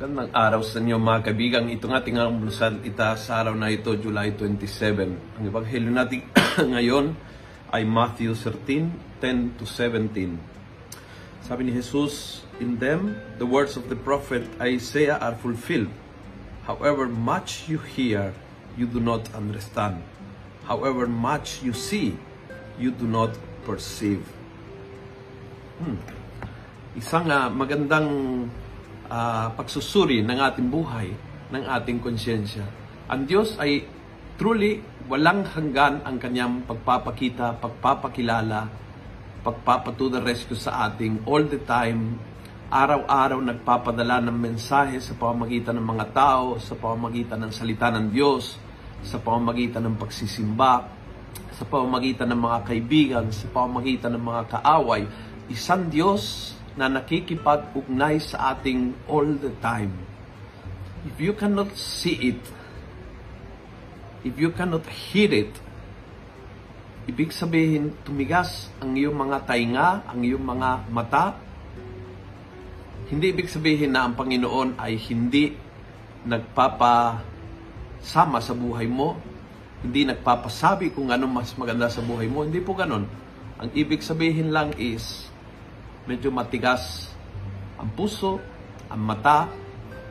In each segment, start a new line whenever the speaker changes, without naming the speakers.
Magandang araw sa inyo mga kaibigan. Ito nga ating almusal ita sa araw na ito, July 27. Ang ebanghelyo natin ngayon ay Matthew 13, 10 to 17. Sabi ni Jesus, In them, the words of the prophet Isaiah are fulfilled. However much you hear, you do not understand. However much you see, you do not perceive. Hmm. Isang uh, magandang uh, pagsusuri ng ating buhay, ng ating konsyensya. Ang Diyos ay truly walang hanggan ang kanyang pagpapakita, pagpapakilala, pagpapatuda rescue sa ating all the time, araw-araw nagpapadala ng mensahe sa pamamagitan ng mga tao, sa pamamagitan ng salita ng Diyos, sa pamamagitan ng pagsisimba, sa pamamagitan ng mga kaibigan, sa pamamagitan ng mga kaaway, isang Diyos na nakikipag-ugnay sa ating all the time. If you cannot see it, if you cannot hear it, ibig sabihin tumigas ang iyong mga tainga, ang iyong mga mata. Hindi ibig sabihin na ang Panginoon ay hindi nagpapasama sa buhay mo, hindi nagpapasabi kung ano mas maganda sa buhay mo. Hindi po ganon. Ang ibig sabihin lang is, medyo matigas ang puso, ang mata,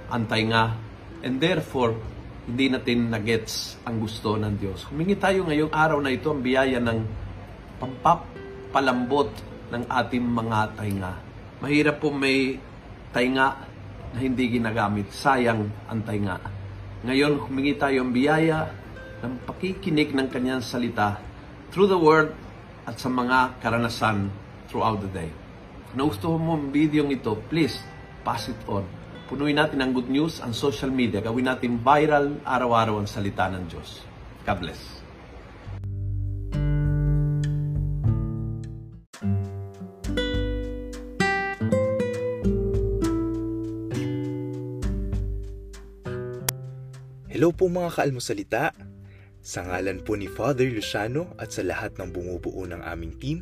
ang tainga, and therefore, hindi natin nagets ang gusto ng Diyos. Humingi tayo ngayong araw na ito ang biyaya ng pampapalambot ng ating mga tainga. Mahirap po may tainga na hindi ginagamit. Sayang ang tainga. Ngayon, humingi tayo ang biyaya ng pakikinig ng kanyang salita through the word at sa mga karanasan throughout the day. Nagustuhan mo ang video ito, please, pass it on. Punuin natin ang good news, ang social media. Gawin natin viral araw-araw ang salita ng Diyos. God bless.
Hello po mga kaalmosalita. Sa ngalan po ni Father Luciano at sa lahat ng bumubuo ng aming team,